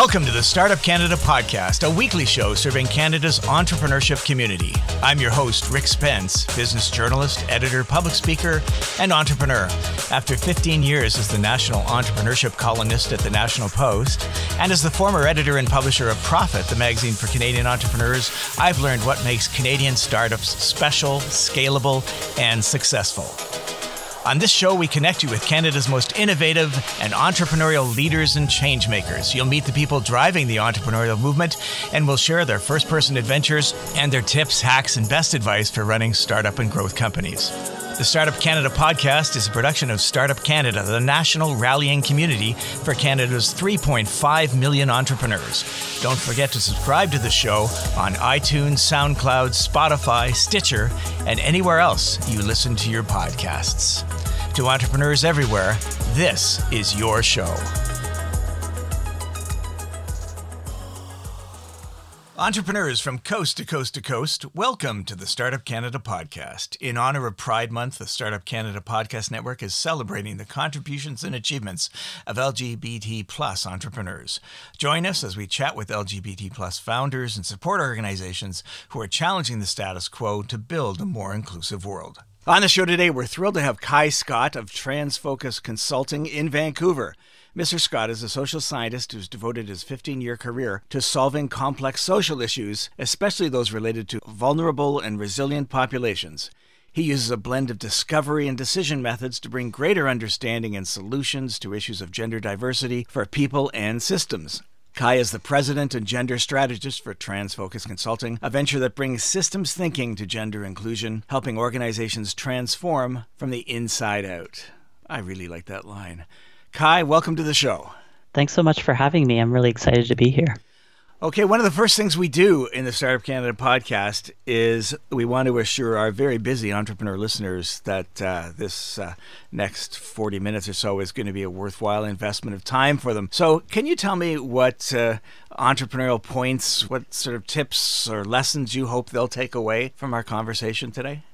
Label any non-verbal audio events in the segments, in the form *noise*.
Welcome to the Startup Canada podcast, a weekly show serving Canada's entrepreneurship community. I'm your host, Rick Spence, business journalist, editor, public speaker, and entrepreneur. After 15 years as the national entrepreneurship columnist at the National Post, and as the former editor and publisher of Profit, the magazine for Canadian entrepreneurs, I've learned what makes Canadian startups special, scalable, and successful. On this show, we connect you with Canada's most innovative and entrepreneurial leaders and changemakers. You'll meet the people driving the entrepreneurial movement, and we'll share their first person adventures and their tips, hacks, and best advice for running startup and growth companies. The Startup Canada podcast is a production of Startup Canada, the national rallying community for Canada's 3.5 million entrepreneurs. Don't forget to subscribe to the show on iTunes, SoundCloud, Spotify, Stitcher, and anywhere else you listen to your podcasts. To entrepreneurs everywhere, this is your show. Entrepreneurs from coast to coast to coast, welcome to the Startup Canada podcast. In honor of Pride Month, the Startup Canada Podcast Network is celebrating the contributions and achievements of LGBT plus entrepreneurs. Join us as we chat with LGBT plus founders and support organizations who are challenging the status quo to build a more inclusive world. On the show today, we're thrilled to have Kai Scott of Transfocus Consulting in Vancouver. Mr. Scott is a social scientist who's devoted his 15 year career to solving complex social issues, especially those related to vulnerable and resilient populations. He uses a blend of discovery and decision methods to bring greater understanding and solutions to issues of gender diversity for people and systems. Kai is the president and gender strategist for Transfocus Consulting, a venture that brings systems thinking to gender inclusion, helping organizations transform from the inside out. I really like that line. Kai, welcome to the show. Thanks so much for having me. I'm really excited to be here. Okay, one of the first things we do in the Startup Canada podcast is we want to assure our very busy entrepreneur listeners that uh, this uh, next 40 minutes or so is going to be a worthwhile investment of time for them. So, can you tell me what uh, entrepreneurial points, what sort of tips or lessons you hope they'll take away from our conversation today?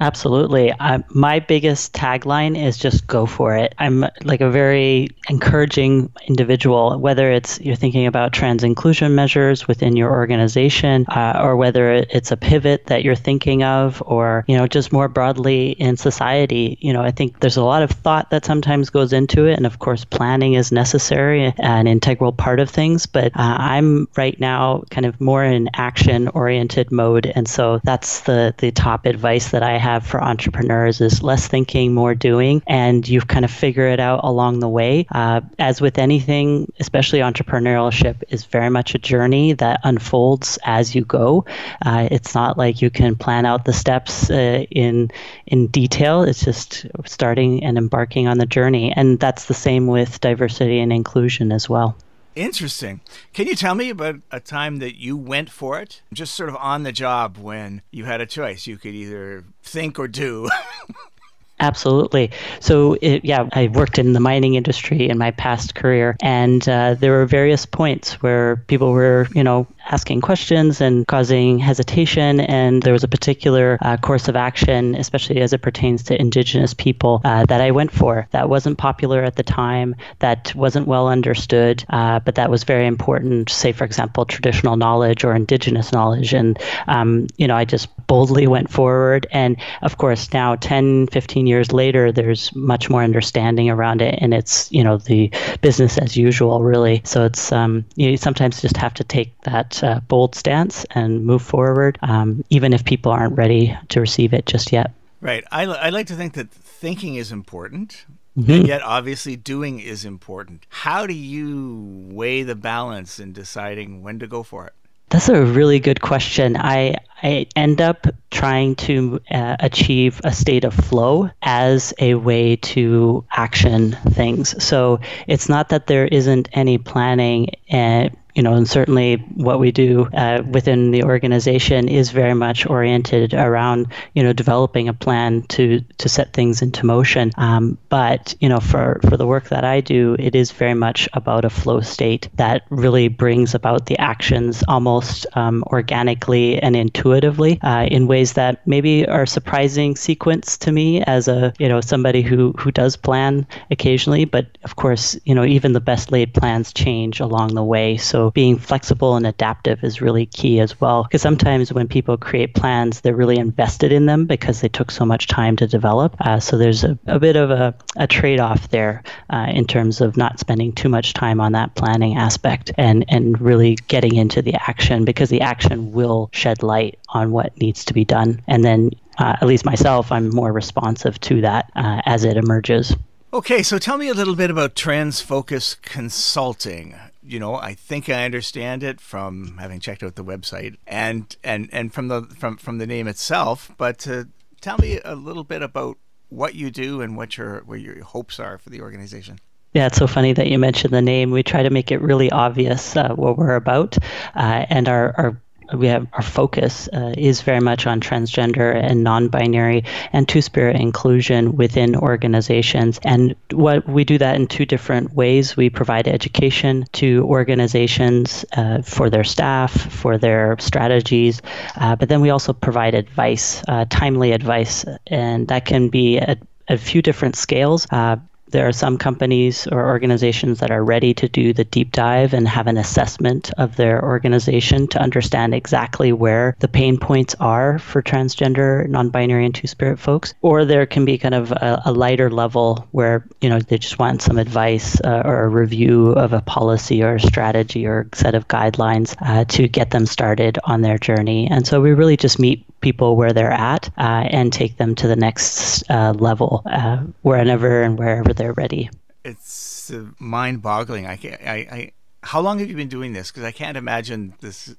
Absolutely. My biggest tagline is just go for it. I'm like a very encouraging individual, whether it's you're thinking about trans inclusion measures within your organization, uh, or whether it's a pivot that you're thinking of, or you know just more broadly in society. You know, I think there's a lot of thought that sometimes goes into it, and of course, planning is necessary, and an integral part of things. But uh, I'm right now kind of more in action-oriented mode, and so that's the the top advice that I have for entrepreneurs is less thinking, more doing, and you kind of figure it out along the way. Uh, as with anything, especially entrepreneurship, is very much a journey that unfolds as you go. Uh, it's not like you can plan out the steps uh, in in detail. It's just starting and embarking on the journey, and that's the same with diversity and inclusion as well. Interesting. Can you tell me about a time that you went for it, just sort of on the job when you had a choice? You could either think or do. *laughs* Absolutely. So, it, yeah, I worked in the mining industry in my past career, and uh, there were various points where people were, you know, asking questions and causing hesitation. And there was a particular uh, course of action, especially as it pertains to Indigenous people, uh, that I went for. That wasn't popular at the time, that wasn't well understood, uh, but that was very important, say, for example, traditional knowledge or Indigenous knowledge. And, um, you know, I just boldly went forward. And of course, now 10, 15 years later, there's much more understanding around it. And it's, you know, the business as usual, really. So it's, um, you sometimes just have to take that uh, bold stance and move forward, um, even if people aren't ready to receive it just yet. Right. I, I like to think that thinking is important. Mm-hmm. And yet, obviously, doing is important. How do you weigh the balance in deciding when to go for it? That's a really good question. I I end up trying to uh, achieve a state of flow as a way to action things. So it's not that there isn't any planning and you know, and certainly what we do uh, within the organization is very much oriented around, you know, developing a plan to to set things into motion. Um, but you know, for for the work that I do, it is very much about a flow state that really brings about the actions almost um, organically and intuitively uh, in ways that maybe are surprising sequence to me as a you know somebody who who does plan occasionally. But of course, you know, even the best laid plans change along the way. So being flexible and adaptive is really key as well. Because sometimes when people create plans, they're really invested in them because they took so much time to develop. Uh, so there's a, a bit of a, a trade off there uh, in terms of not spending too much time on that planning aspect and, and really getting into the action because the action will shed light on what needs to be done. And then, uh, at least myself, I'm more responsive to that uh, as it emerges. Okay, so tell me a little bit about Transfocus Consulting. You know, I think I understand it from having checked out the website and and and from the from from the name itself. But uh, tell me a little bit about what you do and what your what your hopes are for the organization. Yeah, it's so funny that you mentioned the name. We try to make it really obvious uh, what we're about, uh, and our, our we have our focus uh, is very much on transgender and non-binary and two-spirit inclusion within organizations. And what we do that in two different ways. We provide education to organizations uh, for their staff for their strategies uh, but then we also provide advice uh, timely advice. And that can be at a few different scales. Uh, there are some companies or organizations that are ready to do the deep dive and have an assessment of their organization to understand exactly where the pain points are for transgender, non-binary, and two-spirit folks. Or there can be kind of a, a lighter level where you know they just want some advice uh, or a review of a policy or a strategy or set of guidelines uh, to get them started on their journey. And so we really just meet people where they're at uh, and take them to the next uh, level uh, wherever and wherever they're ready. It's uh, mind-boggling. I, I, I, how long have you been doing this? Because I can't imagine this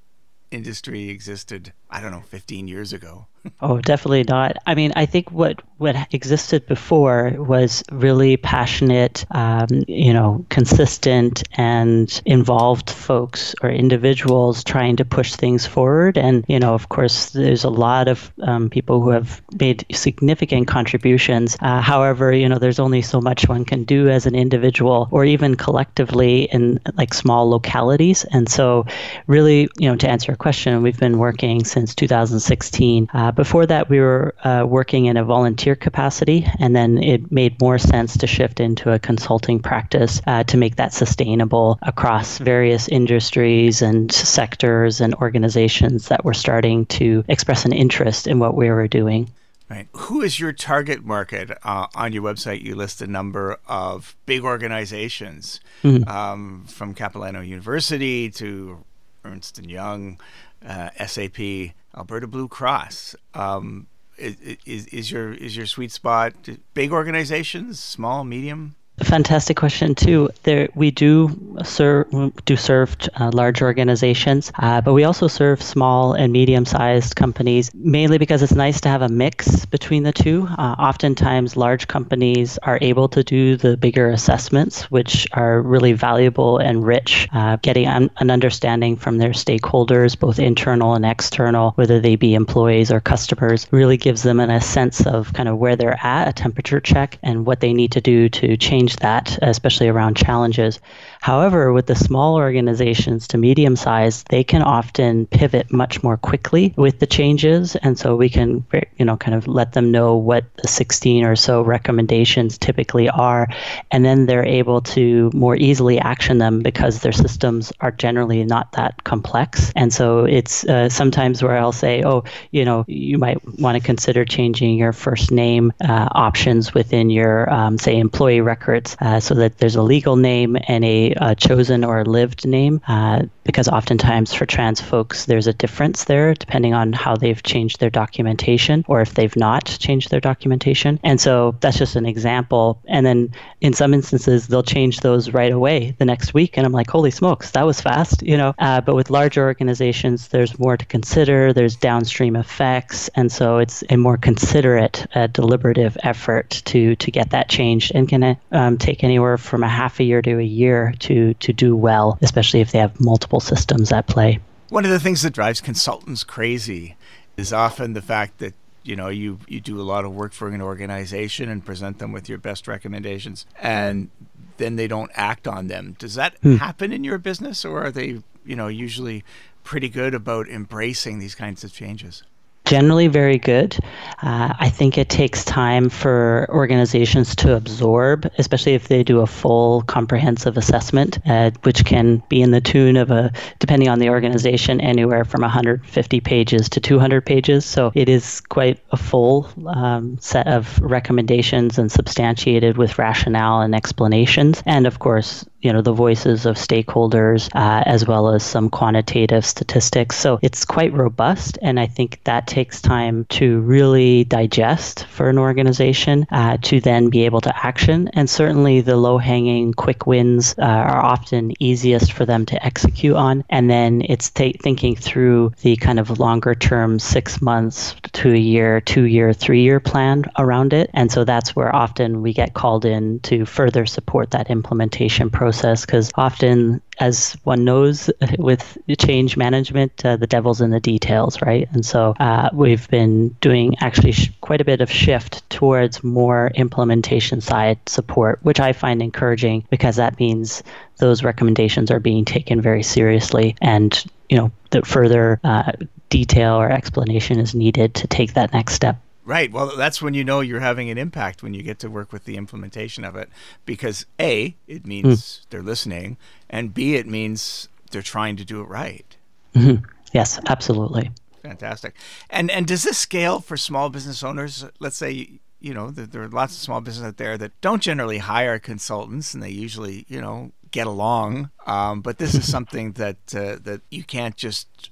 industry existed. I don't know, 15 years ago. Oh, definitely not. I mean, I think what what existed before was really passionate, um, you know, consistent and involved folks or individuals trying to push things forward. And, you know, of course, there's a lot of um, people who have made significant contributions. Uh, however, you know, there's only so much one can do as an individual or even collectively in like small localities. And so, really, you know, to answer your question, we've been working since 2016. Uh, before that, we were uh, working in a volunteer capacity, and then it made more sense to shift into a consulting practice uh, to make that sustainable across various industries and sectors and organizations that were starting to express an interest in what we were doing. Right. Who is your target market? Uh, on your website, you list a number of big organizations, mm-hmm. um, from Capilano University to Ernst and Young, uh, SAP, Alberta Blue Cross. Um, is, is your is your sweet spot big organizations, small, medium? Fantastic question too. There we do serve do serve uh, large organizations, uh, but we also serve small and medium-sized companies. Mainly because it's nice to have a mix between the two. Uh, oftentimes, large companies are able to do the bigger assessments, which are really valuable and rich. Uh, getting an, an understanding from their stakeholders, both internal and external, whether they be employees or customers, really gives them an, a sense of kind of where they're at, a temperature check, and what they need to do to change change that, especially around challenges. However, with the small organizations to medium size, they can often pivot much more quickly with the changes. And so we can, you know, kind of let them know what the 16 or so recommendations typically are. And then they're able to more easily action them because their systems are generally not that complex. And so it's uh, sometimes where I'll say, oh, you know, you might want to consider changing your first name uh, options within your, um, say, employee records uh, so that there's a legal name and a chosen or lived name uh, because oftentimes for trans folks there's a difference there depending on how they've changed their documentation or if they've not changed their documentation. And so that's just an example. And then in some instances they'll change those right away the next week, and I'm like, holy smokes, that was fast, you know. Uh, but with larger organizations, there's more to consider. There's downstream effects, and so it's a more considerate, uh, deliberative effort to to get that changed, and can um, take anywhere from a half a year to a year to to do well, especially if they have multiple systems at play. One of the things that drives consultants crazy is often the fact that you know you you do a lot of work for an organization and present them with your best recommendations and then they don't act on them. Does that hmm. happen in your business or are they, you know, usually pretty good about embracing these kinds of changes? Generally very good. Uh, I think it takes time for organizations to absorb, especially if they do a full comprehensive assessment, uh, which can be in the tune of a, depending on the organization, anywhere from 150 pages to 200 pages. So it is quite a full um, set of recommendations and substantiated with rationale and explanations. And of course, you know the voices of stakeholders uh, as well as some quantitative statistics so it's quite robust and i think that takes time to really digest for an organization uh, to then be able to action. And certainly the low hanging quick wins uh, are often easiest for them to execute on. And then it's t- thinking through the kind of longer term six months to a year two year three year plan around it. And so that's where often we get called in to further support that implementation process process because often, as one knows, *laughs* with change management, uh, the devil's in the details, right? And so uh, we've been doing actually sh- quite a bit of shift towards more implementation side support, which I find encouraging because that means those recommendations are being taken very seriously and you know that further uh, detail or explanation is needed to take that next step Right. Well, that's when you know you're having an impact when you get to work with the implementation of it because A, it means mm. they're listening, and B, it means they're trying to do it right. Mm-hmm. Yes, absolutely. Fantastic. And and does this scale for small business owners? Let's say you know there, are lots of small businesses out there that don't generally hire consultants, and they usually you know get along. Um, but this is *laughs* something that uh, that you can't just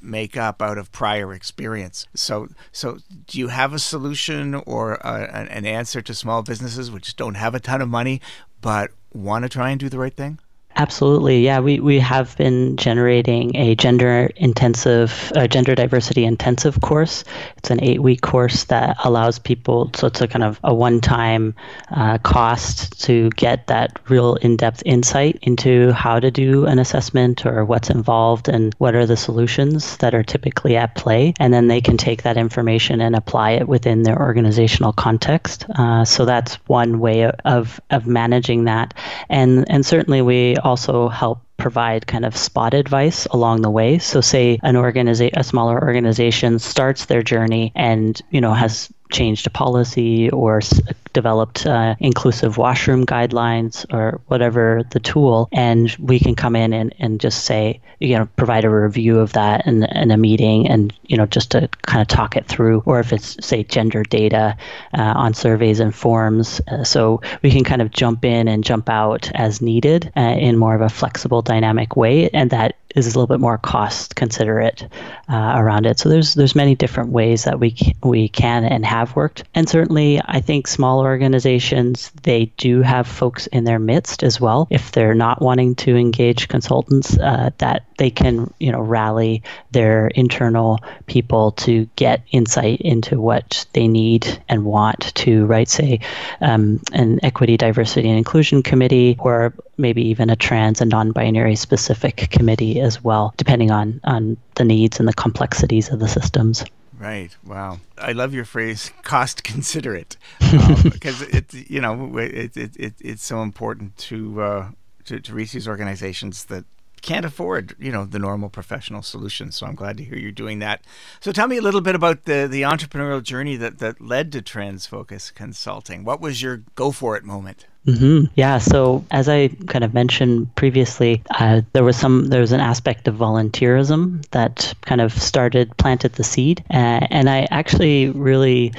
make up out of prior experience. So, so do you have a solution or a, an answer to small businesses which don't have a ton of money but want to try and do the right thing? Absolutely. Yeah, we, we have been generating a gender intensive, gender diversity intensive course. It's an eight week course that allows people, so it's a kind of a one time uh, cost to get that real in depth insight into how to do an assessment or what's involved and what are the solutions that are typically at play. And then they can take that information and apply it within their organizational context. Uh, so that's one way of, of managing that. And, and certainly we also help provide kind of spot advice along the way. So say an organization, a smaller organization starts their journey and, you know, has changed a policy or developed uh, inclusive washroom guidelines or whatever the tool and we can come in and, and just say you know provide a review of that in, in a meeting and you know just to kind of talk it through or if it's say gender data uh, on surveys and forms uh, so we can kind of jump in and jump out as needed uh, in more of a flexible dynamic way and that is a little bit more cost considerate uh, around it. So there's there's many different ways that we we can and have worked, and certainly I think small organizations they do have folks in their midst as well. If they're not wanting to engage consultants, uh, that they can you know rally their internal people to get insight into what they need and want to right say um, an equity diversity and inclusion committee or maybe even a trans and non-binary specific committee as well depending on on the needs and the complexities of the systems Right. Wow. I love your phrase "cost considerate" um, *laughs* because it's you know it, it, it, it's so important to, uh, to to reach these organizations that can't afford, you know, the normal professional solutions. So I'm glad to hear you're doing that. So tell me a little bit about the the entrepreneurial journey that that led to Transfocus Consulting. What was your go for it moment? Mm-hmm. Yeah. So as I kind of mentioned previously, uh, there was some there was an aspect of volunteerism that kind of started planted the seed, uh, and I actually really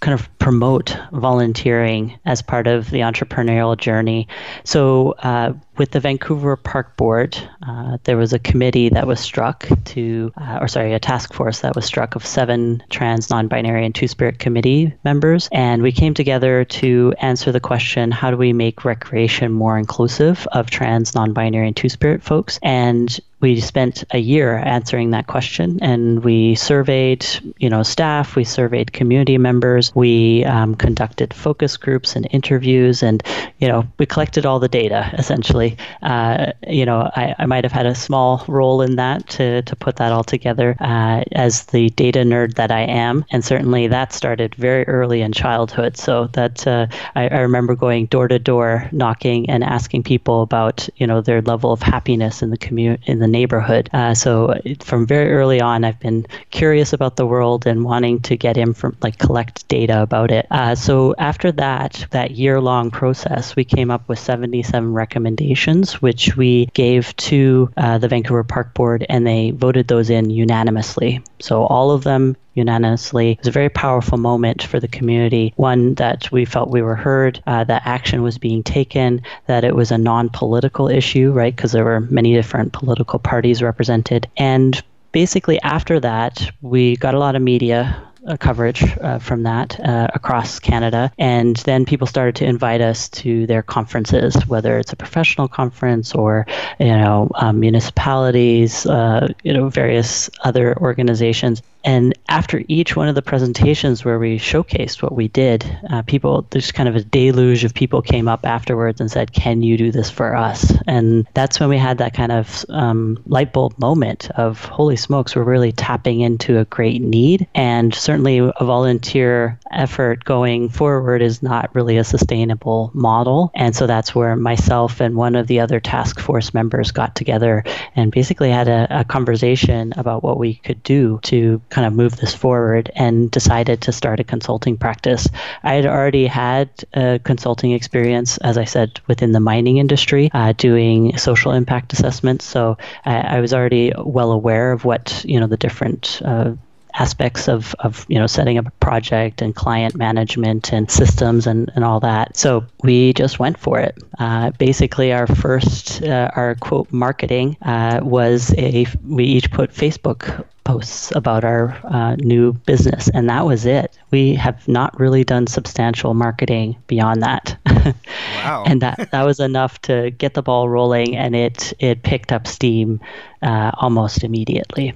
kind of promote volunteering as part of the entrepreneurial journey. So, uh, with the Vancouver Park Board, uh, there was a committee that was struck to, uh, or sorry, a task force that was struck of seven trans, non binary, and two spirit committee members. And we came together to answer the question how do we make recreation more inclusive of trans, non binary, and two spirit folks? And we spent a year answering that question and we surveyed you know staff we surveyed community members we um, conducted focus groups and interviews and you know we collected all the data essentially. Uh, you know I, I might have had a small role in that to, to put that all together uh, as the data nerd that i am and certainly that started very early in childhood. So that uh, I, I remember going door to door knocking and asking people about you know their level of happiness in the community in the neighborhood. Uh, so from very early on, I've been curious about the world and wanting to get in from like collect data about it. Uh, so after that, that year long process, we came up with 77 recommendations, which we gave to uh, the Vancouver Park Board, and they voted those in unanimously. So all of them unanimously. It was a very powerful moment for the community, one that we felt we were heard, uh, that action was being taken, that it was a non political issue, right? Because there were many different political parties represented. And basically, after that, we got a lot of media uh, coverage uh, from that uh, across Canada. And then people started to invite us to their conferences, whether it's a professional conference or, you know, um, municipalities, uh, you know, various other organizations. And after each one of the presentations where we showcased what we did, uh, people, there's kind of a deluge of people came up afterwards and said, Can you do this for us? And that's when we had that kind of um, light bulb moment of, Holy smokes, we're really tapping into a great need. And certainly a volunteer effort going forward is not really a sustainable model. And so that's where myself and one of the other task force members got together and basically had a, a conversation about what we could do to kind of move this forward and decided to start a consulting practice. I had already had a consulting experience, as I said, within the mining industry, uh, doing social impact assessments. So I, I, was already well aware of what you know the different uh, aspects of, of you know setting up a project and client management and systems and, and all that. So we just went for it. Uh, basically, our first uh, our quote marketing uh, was a we each put Facebook posts about our uh, new business, and that was it. We have not really done substantial marketing beyond that. *laughs* wow! and that that was enough to get the ball rolling, and it it picked up steam uh, almost immediately.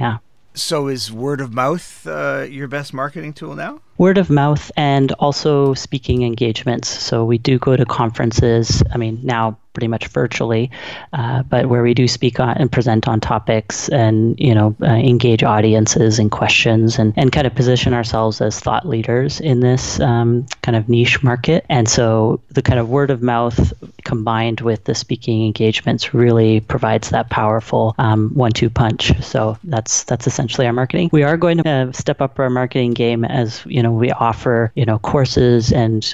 Yeah. So is word of mouth uh, your best marketing tool now? Word of mouth and also speaking engagements. So we do go to conferences. I mean, now pretty much virtually, uh, but where we do speak on and present on topics and you know uh, engage audiences and questions and, and kind of position ourselves as thought leaders in this um, kind of niche market. And so the kind of word of mouth combined with the speaking engagements really provides that powerful um, one-two punch. So that's that's essentially our marketing. We are going to uh, step up our marketing game as you know we offer you know courses and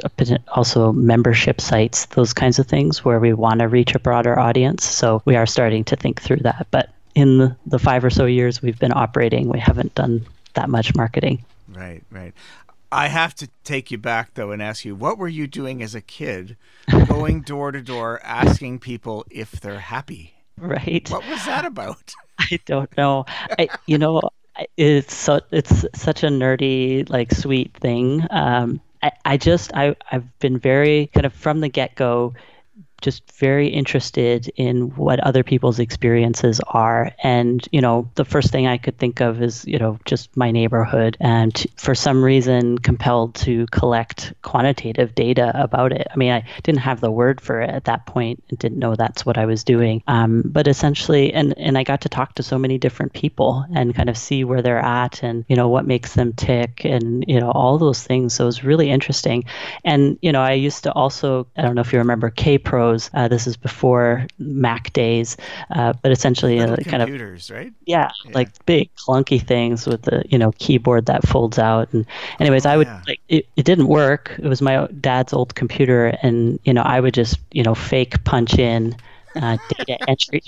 also membership sites, those kinds of things where we want to reach a broader audience. So we are starting to think through that. But in the, the five or so years we've been operating, we haven't done that much marketing. Right, right. I have to take you back though and ask you, what were you doing as a kid, *laughs* going door to door, asking people if they're happy? Right. What was that about? *laughs* I don't know. I, you know, it's so it's such a nerdy, like, sweet thing. Um, I, I just I I've been very kind of from the get go just very interested in what other people's experiences are. And, you know, the first thing I could think of is, you know, just my neighborhood and for some reason compelled to collect quantitative data about it. I mean, I didn't have the word for it at that point and didn't know that's what I was doing. Um, but essentially, and, and I got to talk to so many different people and kind of see where they're at and, you know, what makes them tick and, you know, all those things. So it was really interesting. And, you know, I used to also, I don't know if you remember Kaypro uh, this is before Mac days, uh, but essentially kind of computers, right? Yeah, yeah, like big clunky things with the you know keyboard that folds out. And anyways, oh, I would yeah. like it, it didn't work. It was my dad's old computer, and you know I would just you know fake punch in uh, data entry.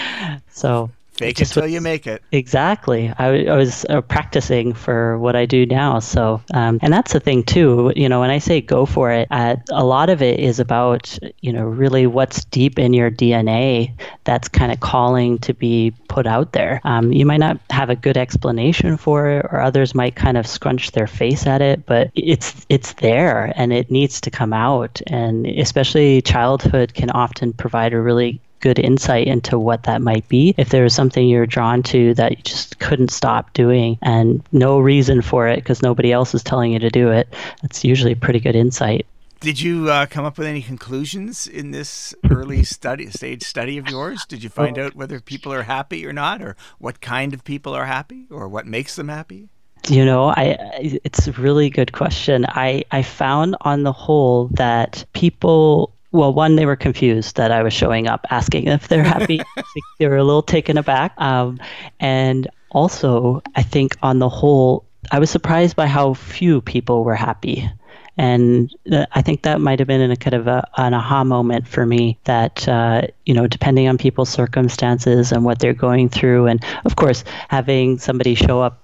*laughs* so Fake it till you make it. Exactly. I, I was uh, practicing for what I do now. So, um, and that's the thing too. You know, when I say go for it, uh, a lot of it is about you know really what's deep in your DNA that's kind of calling to be put out there. Um, you might not have a good explanation for it, or others might kind of scrunch their face at it, but it's it's there and it needs to come out. And especially childhood can often provide a really good insight into what that might be. If there was something you're drawn to that you just couldn't stop doing and no reason for it because nobody else is telling you to do it, that's usually pretty good insight. Did you uh, come up with any conclusions in this early study stage study of yours? Did you find out whether people are happy or not, or what kind of people are happy, or what makes them happy? You know, I it's a really good question. I I found on the whole that people well, one, they were confused that I was showing up asking if they're happy. *laughs* they were a little taken aback. Um, and also, I think on the whole, I was surprised by how few people were happy. And I think that might have been in a kind of a, an aha moment for me that, uh, you know, depending on people's circumstances and what they're going through, and of course, having somebody show up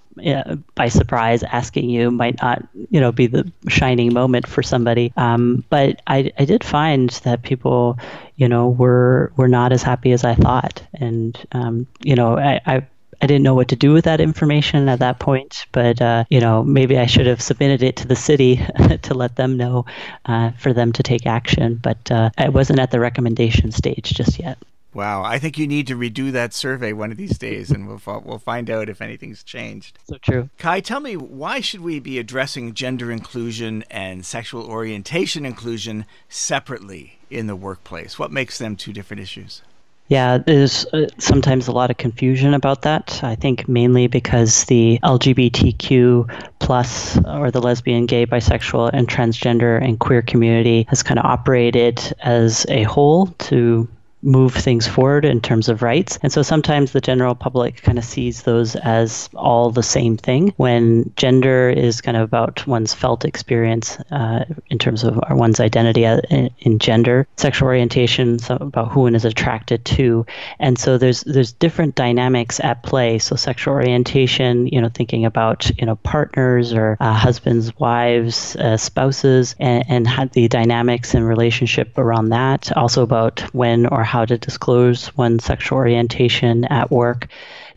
by surprise asking you might not you know be the shining moment for somebody um, but I, I did find that people you know were were not as happy as I thought and um, you know I, I I didn't know what to do with that information at that point, but uh, you know maybe I should have submitted it to the city *laughs* to let them know uh, for them to take action. But uh, I wasn't at the recommendation stage just yet. Wow, I think you need to redo that survey one of these days, and we'll we'll find out if anything's changed. So true. Kai, tell me why should we be addressing gender inclusion and sexual orientation inclusion separately in the workplace? What makes them two different issues? Yeah, there's uh, sometimes a lot of confusion about that. I think mainly because the LGBTQ plus or the lesbian, gay, bisexual, and transgender and queer community has kind of operated as a whole to move things forward in terms of rights. And so sometimes the general public kind of sees those as all the same thing when gender is kind of about one's felt experience uh, in terms of one's identity uh, in, gender, sexual orientation, so about who one is attracted to. And so there's there's different dynamics at play. So sexual orientation, you know, thinking about, you know, partners or uh, husbands, wives, uh, spouses, and, and the dynamics and relationship around that. Also about when or how to disclose one's sexual orientation at work.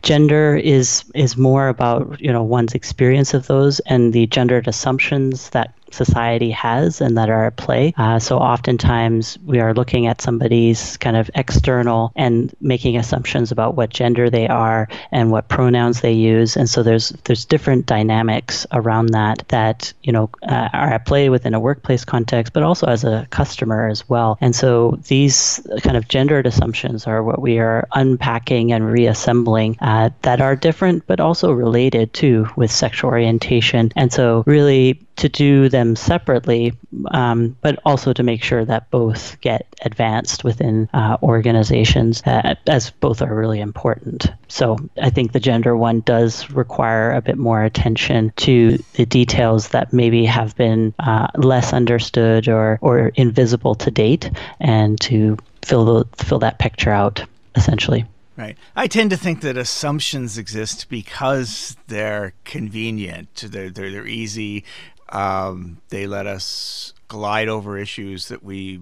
Gender is is more about you know one's experience of those and the gendered assumptions that society has and that are at play. Uh, so oftentimes we are looking at somebody's kind of external and making assumptions about what gender they are and what pronouns they use. And so there's there's different dynamics around that that you know uh, are at play within a workplace context, but also as a customer as well. And so these kind of gendered assumptions are what we are unpacking and reassembling uh, that are different, but also related too with sexual orientation. And so really to do them separately, um, but also to make sure that both get advanced within uh, organizations, uh, as both are really important. So I think the gender one does require a bit more attention to the details that maybe have been uh, less understood or, or invisible to date, and to fill the, fill that picture out essentially. Right. I tend to think that assumptions exist because they're convenient. They're, they're, they're easy. Um, they let us glide over issues that we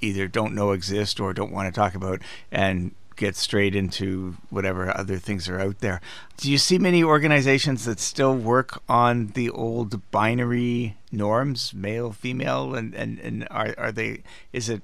either don't know exist or don't want to talk about and get straight into whatever other things are out there. Do you see many organizations that still work on the old binary norms, male, female, and, and, and are, are they, is it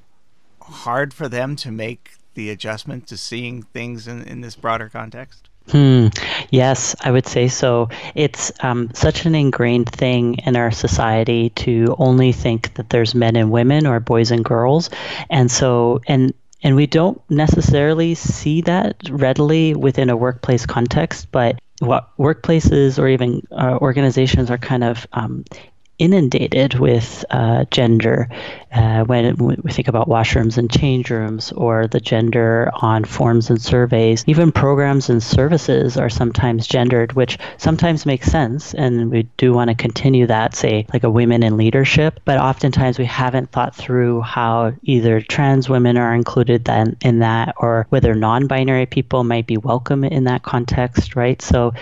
hard for them to make the adjustment to seeing things in, in this broader context? Hmm. Yes, I would say so. It's um, such an ingrained thing in our society to only think that there's men and women or boys and girls, and so and and we don't necessarily see that readily within a workplace context. But what workplaces or even uh, organizations are kind of um, inundated with uh, gender uh, when we think about washrooms and change rooms or the gender on forms and surveys. Even programs and services are sometimes gendered, which sometimes makes sense. And we do want to continue that, say, like a women in leadership. But oftentimes we haven't thought through how either trans women are included then in that or whether non binary people might be welcome in that context, right? So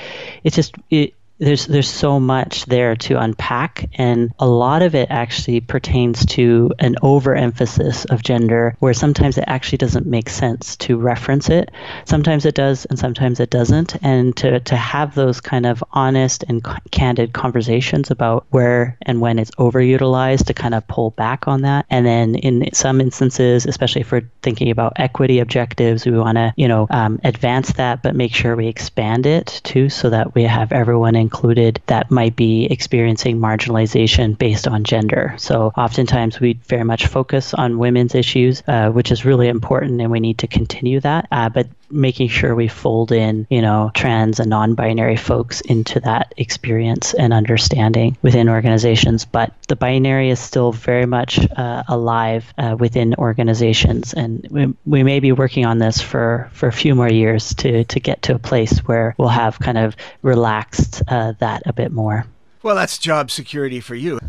it's just, it, there's there's so much there to unpack, and a lot of it actually pertains to an overemphasis of gender, where sometimes it actually doesn't make sense to reference it. Sometimes it does, and sometimes it doesn't. And to to have those kind of honest and candid conversations about where and when it's overutilized, to kind of pull back on that, and then in some instances, especially if we're thinking about equity objectives, we want to you know um, advance that, but make sure we expand it too, so that we have everyone included that might be experiencing marginalization based on gender. So oftentimes we very much focus on women's issues, uh, which is really important, and we need to continue that. Uh, but making sure we fold in, you know, trans and non-binary folks into that experience and understanding within organizations. But the binary is still very much uh, alive uh, within organizations, and we, we may be working on this for for a few more years to to get to a place where we'll have kind of relaxed uh, that a bit more. Well, that's job security for you.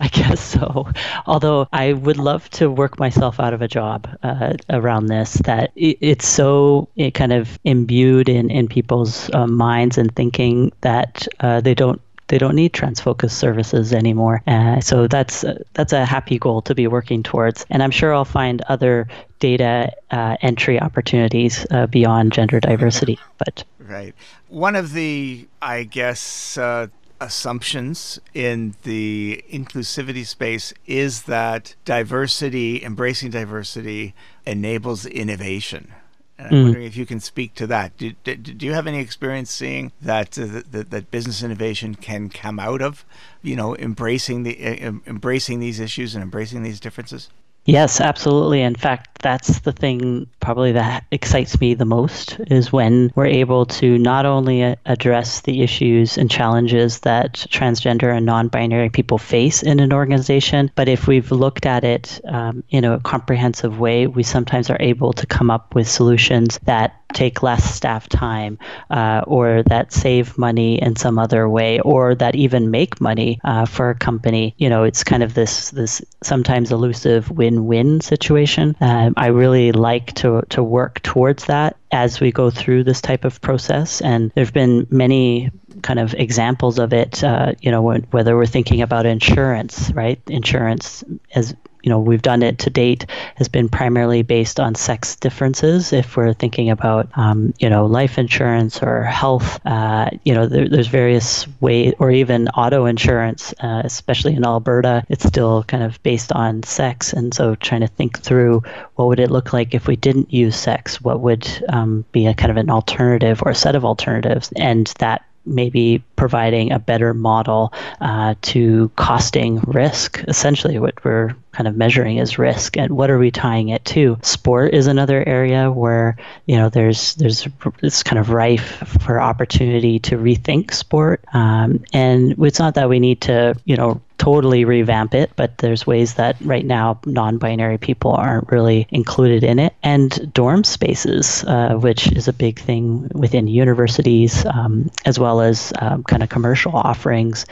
I guess so. Although I would love to work myself out of a job uh, around this, that it, it's so it kind of imbued in, in people's uh, minds and thinking that uh, they don't they don't need trans-focused services anymore. Uh, so that's uh, that's a happy goal to be working towards, and I'm sure I'll find other data uh, entry opportunities uh, beyond gender diversity. *laughs* But right, one of the I guess uh, assumptions in the inclusivity space is that diversity, embracing diversity, enables innovation. And I'm mm. wondering if you can speak to that. Do, do, do you have any experience seeing that, uh, that that business innovation can come out of, you know, embracing the uh, embracing these issues and embracing these differences? Yes, absolutely. In fact, that's the thing probably that excites me the most is when we're able to not only address the issues and challenges that transgender and non-binary people face in an organization, but if we've looked at it um, in a comprehensive way, we sometimes are able to come up with solutions that take less staff time uh, or that save money in some other way or that even make money uh, for a company you know it's kind of this this sometimes elusive win-win situation. Um, i really like to to work towards that as we go through this type of process. And there have been many kind of examples of it uh, you know whether we're thinking about insurance right? Insurance as you know we've done it to date has been primarily based on sex differences. If we're thinking about um, you know life insurance or health, uh, you know there, there's various ways, or even auto insurance, uh, especially in Alberta, it's still kind of based on sex. And so trying to think through what would it look like if we didn't use sex? What would um, be a kind of an alternative or a set of alternatives? And that maybe providing a better model uh, to costing risk. Essentially, what we're kind of measuring is risk, and what are we tying it to? Sport is another area where you know there's there's it's kind of rife for opportunity to rethink sport, um, and it's not that we need to you know totally revamp it, but there's ways that right now non binary people aren't really included in it. And dorm spaces, uh, which is a big thing within universities, um, as well as um, kind of commercial offerings,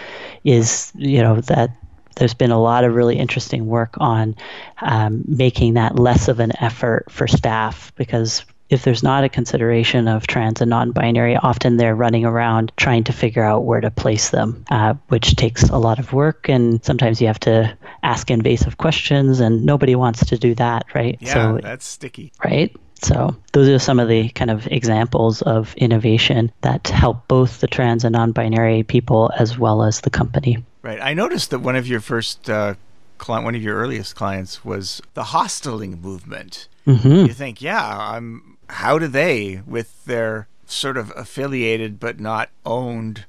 is, you know, that there's been a lot of really interesting work on um, making that less of an effort for staff because if there's not a consideration of trans and non-binary, often they're running around trying to figure out where to place them, uh, which takes a lot of work, and sometimes you have to ask invasive questions, and nobody wants to do that, right? Yeah, so, that's sticky, right? So those are some of the kind of examples of innovation that help both the trans and non-binary people as well as the company. Right. I noticed that one of your first uh, client, one of your earliest clients, was the hosteling movement. Mm-hmm. You think, yeah, I'm how do they, with their sort of affiliated but not owned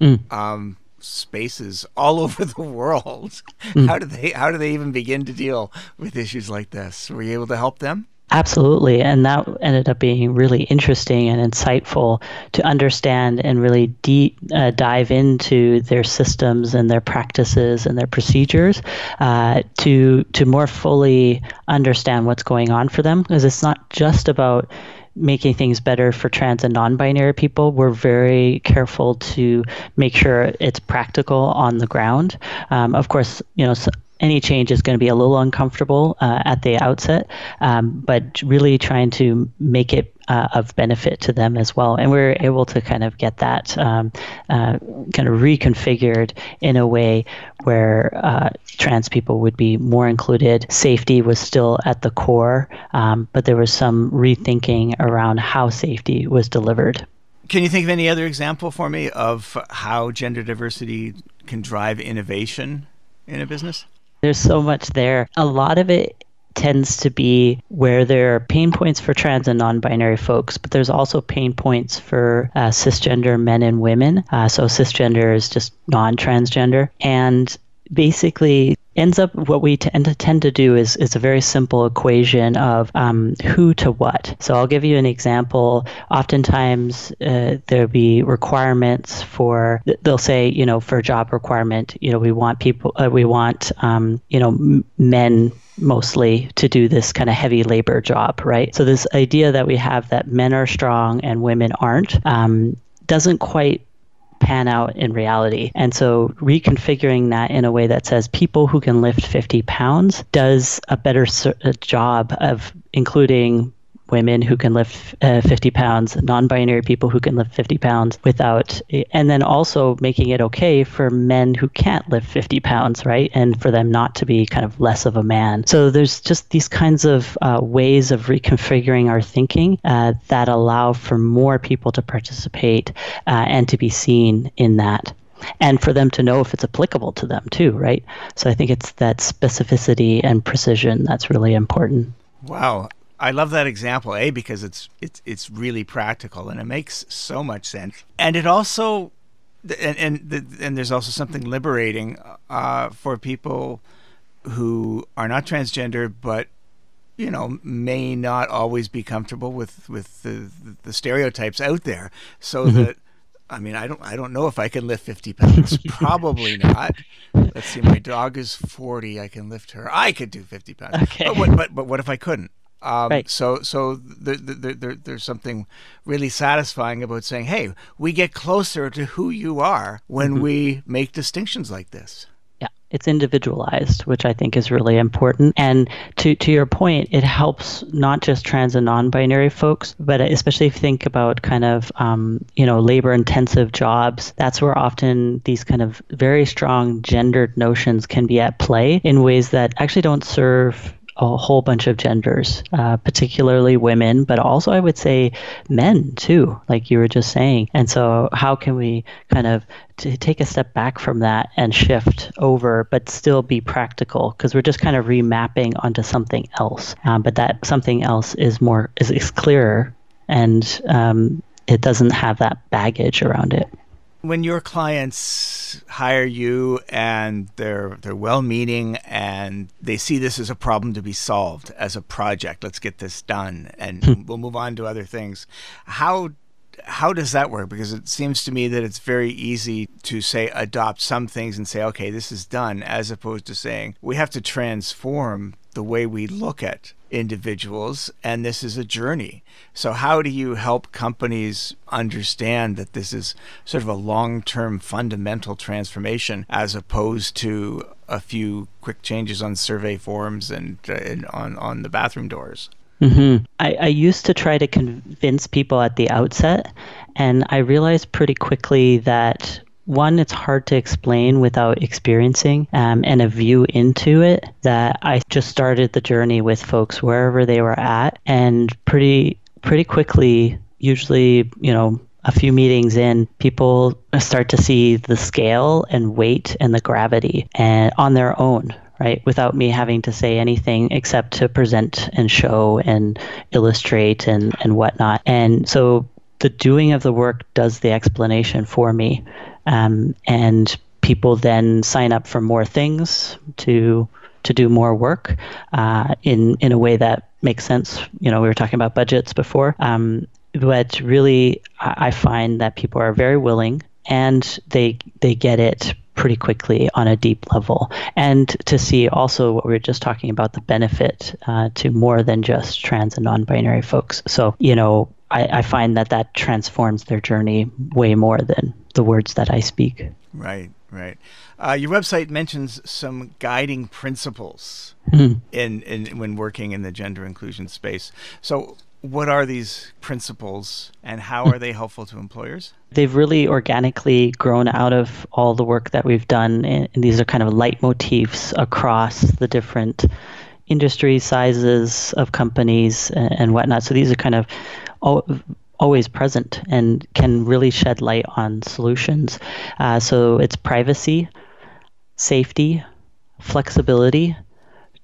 mm. um, spaces all *laughs* over the world, mm. how do they how do they even begin to deal with issues like this? Were you able to help them? Absolutely. And that ended up being really interesting and insightful to understand and really deep, uh, dive into their systems and their practices and their procedures uh, to, to more fully understand what's going on for them. Because it's not just about making things better for trans and non-binary people we're very careful to make sure it's practical on the ground um, of course you know any change is going to be a little uncomfortable uh, at the outset, um, but really trying to make it uh, of benefit to them as well. And we are able to kind of get that um, uh, kind of reconfigured in a way where uh, trans people would be more included. Safety was still at the core, um, but there was some rethinking around how safety was delivered. Can you think of any other example for me of how gender diversity can drive innovation in a business? There's so much there. A lot of it tends to be where there are pain points for trans and non binary folks, but there's also pain points for uh, cisgender men and women. Uh, so, cisgender is just non transgender. And basically, ends up what we tend to tend to do is is a very simple equation of um, who to what. So I'll give you an example. Oftentimes uh, there'll be requirements for they'll say you know for a job requirement you know we want people uh, we want um, you know m- men mostly to do this kind of heavy labor job, right? So this idea that we have that men are strong and women aren't um, doesn't quite pan out in reality. And so reconfiguring that in a way that says people who can lift 50 pounds does a better job of including women who can lift uh, 50 pounds, non binary people who can lift 50 pounds without, and then also making it okay for men who can't lift 50 pounds, right? And for them not to be kind of less of a man. So there's just these kinds of uh, ways of reconfiguring our thinking uh, that allow for more people to participate uh, and to be seen in that and for them to know if it's applicable to them too, right? So I think it's that specificity and precision that's really important. Wow. I love that example, a because it's it's it's really practical and it makes so much sense, and it also, and and, and there's also something liberating uh, for people who are not transgender, but you know may not always be comfortable with with the the stereotypes out there, so mm-hmm. that. I mean, I don't. I don't know if I can lift fifty pounds. *laughs* Probably not. Let's see. My dog is forty. I can lift her. I could do fifty pounds. Okay. But what? But, but what if I couldn't? Um, right. So, so there, there, there, there's something really satisfying about saying, "Hey, we get closer to who you are when mm-hmm. we make distinctions like this." Yeah, it's individualized, which I think is really important. And to to your point, it helps not just trans and non-binary folks, but especially if you think about kind of um, you know labor-intensive jobs. That's where often these kind of very strong gendered notions can be at play in ways that actually don't serve a whole bunch of genders, uh, particularly women, but also I would say men too, like you were just saying. And so, how can we kind of t- take a step back from that and shift over, but still be practical? Because we're just kind of remapping onto something else. Um, but that something else is more is, is clearer, and um, it doesn't have that baggage around it when your clients hire you and they're they're well-meaning and they see this as a problem to be solved as a project let's get this done and hmm. we'll move on to other things how how does that work because it seems to me that it's very easy to say adopt some things and say okay this is done as opposed to saying we have to transform the way we look at individuals, and this is a journey. So, how do you help companies understand that this is sort of a long term fundamental transformation as opposed to a few quick changes on survey forms and, uh, and on, on the bathroom doors? Mm-hmm. I, I used to try to convince people at the outset, and I realized pretty quickly that one, it's hard to explain without experiencing um, and a view into it. That I just started the journey with folks wherever they were at, and pretty pretty quickly, usually, you know, a few meetings in, people start to see the scale and weight and the gravity and on their own, right? Without me having to say anything except to present and show and illustrate and, and whatnot. And so the doing of the work does the explanation for me. Um, and people then sign up for more things to to do more work uh, in in a way that makes sense. You know, we were talking about budgets before, um, but really, I find that people are very willing and they they get it pretty quickly on a deep level, and to see also what we were just talking about the benefit uh, to more than just trans and non-binary folks. So you know, I, I find that that transforms their journey way more than the words that I speak. Right, right. Uh, your website mentions some guiding principles mm-hmm. in, in when working in the gender inclusion space. So, what are these principles and how are they helpful to employers? They've really organically grown out of all the work that we've done. And these are kind of leitmotifs across the different industry sizes of companies and whatnot. So these are kind of always present and can really shed light on solutions. Uh, so it's privacy, safety, flexibility,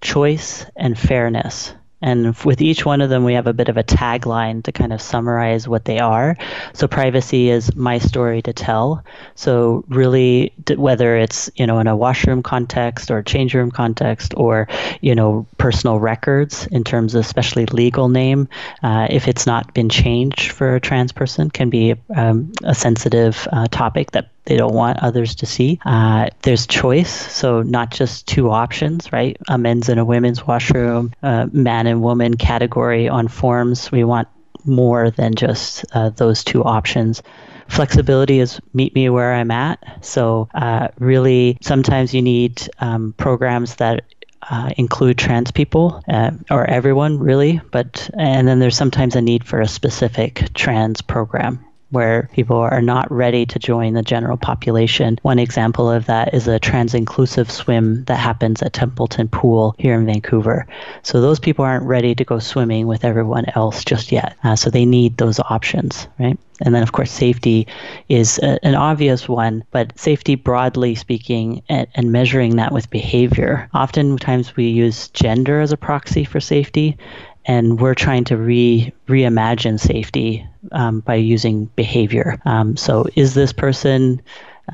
choice, and fairness. And with each one of them, we have a bit of a tagline to kind of summarize what they are. So privacy is my story to tell. So really, whether it's you know in a washroom context or change room context or you know personal records in terms of especially legal name, uh, if it's not been changed for a trans person, can be um, a sensitive uh, topic that they don't want others to see. Uh, there's choice, so not just two options, right? A men's and a women's washroom, man and woman category on forms. We want more than just uh, those two options. Flexibility is meet me where I'm at. So, uh, really, sometimes you need um, programs that uh, include trans people uh, or everyone really but and then there's sometimes a need for a specific trans program where people are not ready to join the general population. One example of that is a trans inclusive swim that happens at Templeton Pool here in Vancouver. So those people aren't ready to go swimming with everyone else just yet. Uh, so they need those options, right? And then, of course, safety is a, an obvious one, but safety, broadly speaking, and, and, measuring that with behavior. Oftentimes, we use gender as a proxy for safety, and we're trying to re reimagine safety um, by using behavior. Um, so, is this person,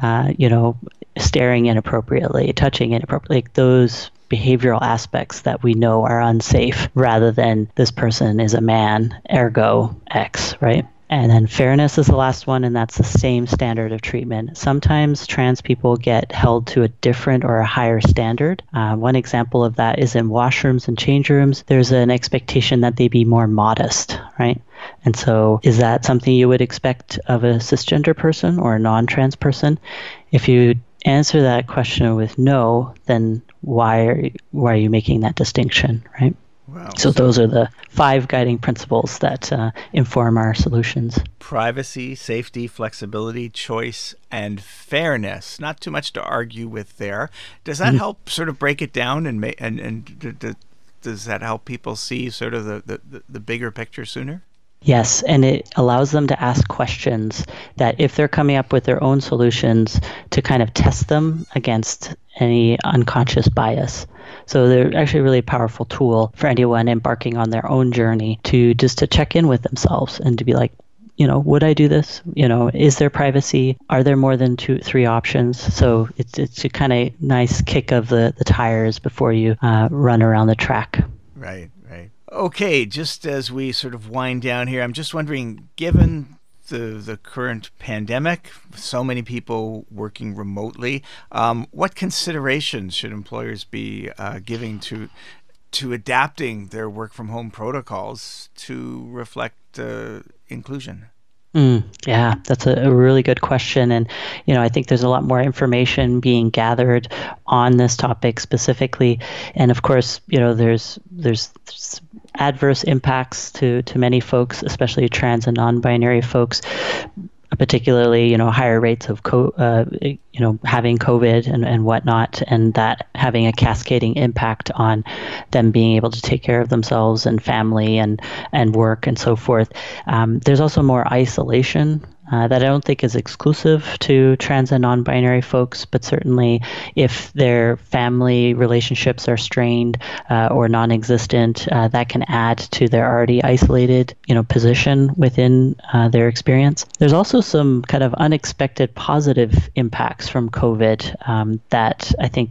uh, you know, staring inappropriately, touching inappropriately? Like those behavioral aspects that we know are unsafe, rather than this person is a man, ergo X, right? And then fairness is the last one, and that's the same standard of treatment. Sometimes trans people get held to a different or a higher standard. Uh, one example of that is in washrooms and change rooms, there's an expectation that they be more modest, right? And so, is that something you would expect of a cisgender person or a non trans person? If you answer that question with no, then why are why are you making that distinction, right? Wow. So those are the five guiding principles that uh, inform our solutions. Privacy, safety, flexibility, choice, and fairness. Not too much to argue with there. Does that mm-hmm. help sort of break it down and make and and d- d- does that help people see sort of the, the, the bigger picture sooner? Yes, and it allows them to ask questions that if they're coming up with their own solutions to kind of test them against any unconscious bias. So they're actually a really powerful tool for anyone embarking on their own journey to just to check in with themselves and to be like, you know, would I do this? You know, is there privacy? Are there more than two, three options? So it's it's a kind of nice kick of the the tires before you uh, run around the track. Right, right. Okay, just as we sort of wind down here, I'm just wondering, given the the current pandemic, so many people working remotely. Um, what considerations should employers be uh, giving to to adapting their work from home protocols to reflect uh, inclusion? Mm, yeah, that's a, a, really good question. And, you know, I think there's a lot more information being gathered on this topic specifically. And of course, you know, there's, there's, there's adverse impacts to, to many folks, especially trans and non-binary folks, particularly you know higher rates of co- uh, you know having COVID and, and whatnot, and that having a cascading impact on them being able to take care of themselves and family and and work and so forth. Um, there's also more isolation uh, that I don't think is exclusive to trans and non binary folks, but certainly if their family relationships are strained uh, or non existent, uh, that can add to their already isolated you know, position within uh, their experience. There's also some kind of unexpected positive impacts from COVID um, that I think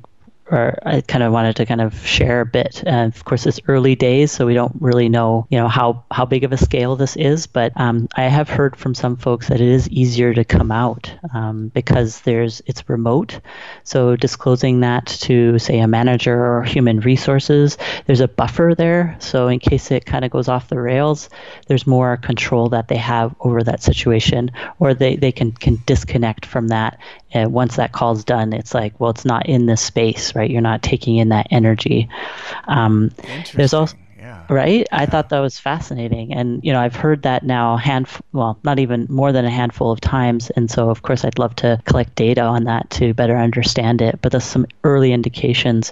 or I kind of wanted to kind of share a bit. And of course, it's early days, so we don't really know, you know, how how big of a scale this is. But um, I have heard from some folks that it is easier to come out um, because there's it's remote. So disclosing that to say a manager or human resources, there's a buffer there. So in case it kind of goes off the rails, there's more control that they have over that situation, or they they can can disconnect from that. And once that call's done, it's like, well, it's not in this space right? You're not taking in that energy. Um, there's also. Yeah. Right? Yeah. I thought that was fascinating. And, you know, I've heard that now hand well, not even more than a handful of times. And so of course I'd love to collect data on that to better understand it. But there's some early indications.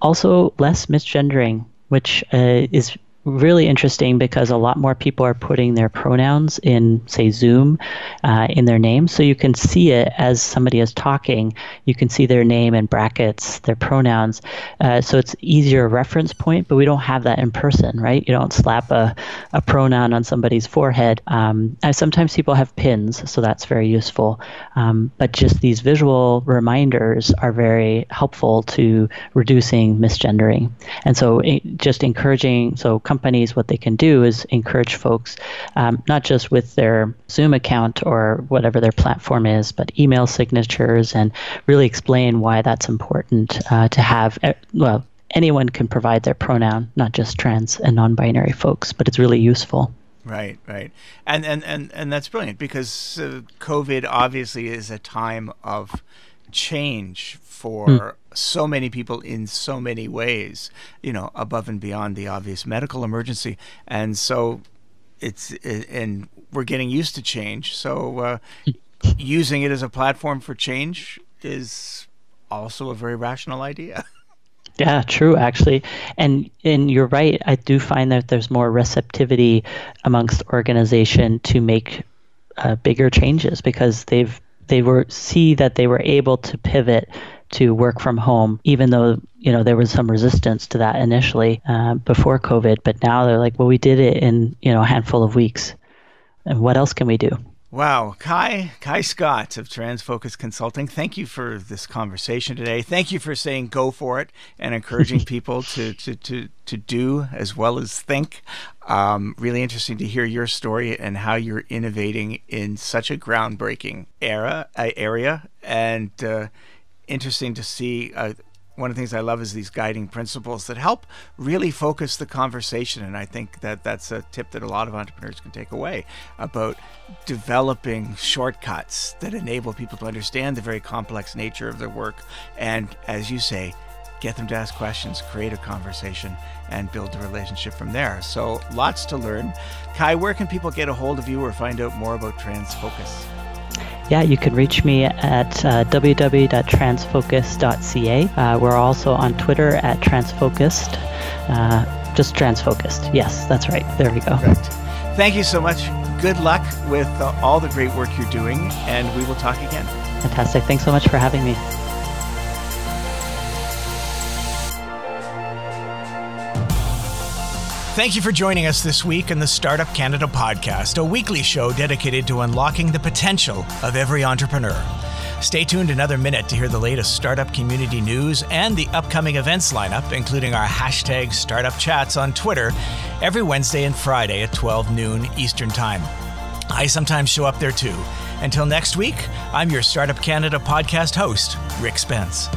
Also less misgendering, which uh, is really interesting because a lot more people are putting their pronouns in, say, Zoom uh, in their name. So you can see it as somebody is talking. You can see their name in brackets, their pronouns. Uh, so it's easier reference point, but we don't have that in person, right? You don't slap a, a pronoun on somebody's forehead. Um, sometimes people have pins, so that's very useful. Um, but just these visual reminders are very helpful to reducing misgendering. And so it, just encouraging, so come companies, what they can do is encourage folks, um, not just with their Zoom account or whatever their platform is, but email signatures and really explain why that's important uh, to have. Uh, well, anyone can provide their pronoun, not just trans and non-binary folks, but it's really useful. Right, right, and and and and that's brilliant because uh, COVID obviously is a time of change for mm. So many people in so many ways, you know, above and beyond the obvious medical emergency. And so it's, and we're getting used to change. So uh, using it as a platform for change is also a very rational idea. *laughs* Yeah, true actually. And and you're right. I do find that there's more receptivity amongst organization to make uh, bigger changes because they've they were see that they were able to pivot to work from home, even though you know there was some resistance to that initially uh, before COVID. But now they're like, well, we did it in you know a handful of weeks, and what else can we do? Wow, Kai Kai Scott of Transfocus Consulting, thank you for this conversation today. Thank you for saying go for it and encouraging *laughs* people to to to to do as well as think. Um, really interesting to hear your story and how you're innovating in such a groundbreaking era uh, area and. Uh, interesting to see. Uh, one of the things I love is these guiding principles that help really focus the conversation. And I think that that's a tip that a lot of entrepreneurs can take away about developing shortcuts that enable people to understand the very complex nature of their work. And as you say, get them to ask questions, create a conversation, and build a relationship from there. So lots to learn. Kai, where can people get a hold of you or find out more about Transfocus? Yeah, you can reach me at uh, www.transfocus.ca. Uh, we're also on Twitter at transfocused. Uh, just transfocused. Yes, that's right. There we go. Correct. Thank you so much. Good luck with uh, all the great work you're doing, and we will talk again. Fantastic. Thanks so much for having me. Thank you for joining us this week in the Startup Canada podcast, a weekly show dedicated to unlocking the potential of every entrepreneur. Stay tuned another minute to hear the latest startup community news and the upcoming events lineup, including our hashtag startup chats on Twitter every Wednesday and Friday at 12 noon Eastern Time. I sometimes show up there too. Until next week, I'm your Startup Canada podcast host, Rick Spence.